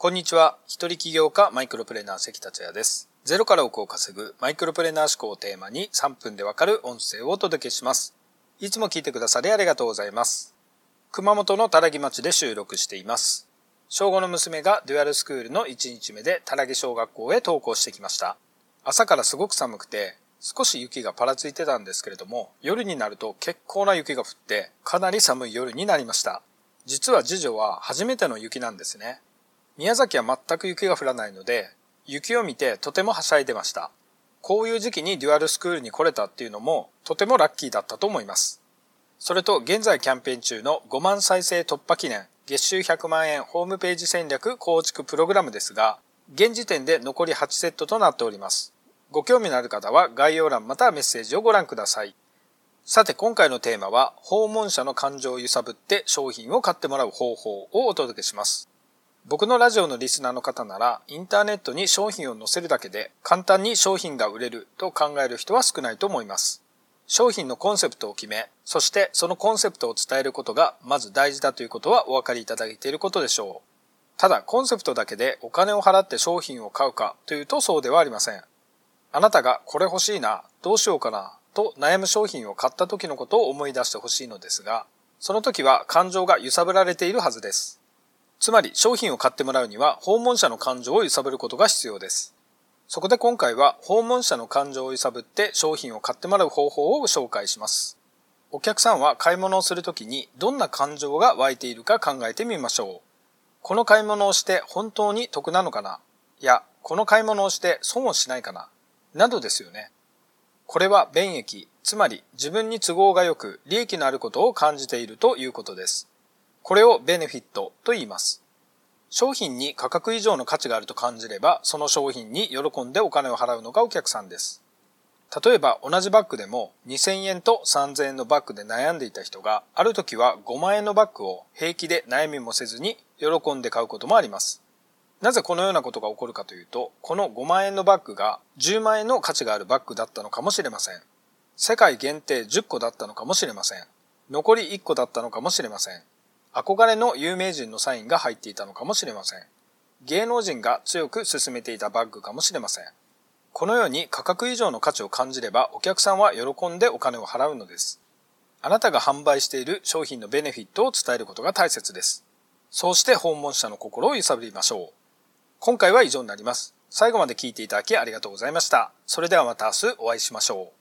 こんにちは。一人起業家マイクロプレーナー関達也です。ゼロから億を稼ぐマイクロプレーナー思考をテーマに3分でわかる音声をお届けします。いつも聞いてくださりありがとうございます。熊本のたらぎ町で収録しています。小5の娘がデュアルスクールの1日目でたらぎ小学校へ登校してきました。朝からすごく寒くて、少し雪がパラついてたんですけれども、夜になると結構な雪が降って、かなり寒い夜になりました。実は次女は初めての雪なんですね。宮崎は全く雪が降らないので、雪を見てとてもはしゃいでました。こういう時期にデュアルスクールに来れたっていうのもとてもラッキーだったと思います。それと現在キャンペーン中の5万再生突破記念月収100万円ホームページ戦略構築プログラムですが、現時点で残り8セットとなっております。ご興味のある方は概要欄またはメッセージをご覧ください。さて今回のテーマは訪問者の感情を揺さぶって商品を買ってもらう方法をお届けします。僕のラジオのリスナーの方なら、インターネットに商品を載せるだけで簡単に商品が売れると考える人は少ないと思います。商品のコンセプトを決め、そしてそのコンセプトを伝えることがまず大事だということはお分かりいただいていることでしょう。ただ、コンセプトだけでお金を払って商品を買うかというとそうではありません。あなたがこれ欲しいな、どうしようかな、と悩む商品を買った時のことを思い出してほしいのですが、その時は感情が揺さぶられているはずです。つまり商品を買ってもらうには訪問者の感情を揺さぶることが必要です。そこで今回は訪問者の感情を揺さぶって商品を買ってもらう方法を紹介します。お客さんは買い物をするときにどんな感情が湧いているか考えてみましょう。この買い物をして本当に得なのかな？いや、この買い物をして損をしないかな？などですよね。これは便益、つまり自分に都合が良く利益のあることを感じているということです。これをベネフィットと言います。商品に価格以上の価値があると感じれば、その商品に喜んでお金を払うのがお客さんです。例えば同じバッグでも2000円と3000円のバッグで悩んでいた人がある時は5万円のバッグを平気で悩みもせずに喜んで買うこともあります。なぜこのようなことが起こるかというと、この5万円のバッグが10万円の価値があるバッグだったのかもしれません。世界限定10個だったのかもしれません。残り1個だったのかもしれません。憧れの有名人のサインが入っていたのかもしれません。芸能人が強く勧めていたバッグかもしれません。このように価格以上の価値を感じればお客さんは喜んでお金を払うのです。あなたが販売している商品のベネフィットを伝えることが大切です。そうして訪問者の心を揺さぶりましょう。今回は以上になります。最後まで聞いていただきありがとうございました。それではまた明日お会いしましょう。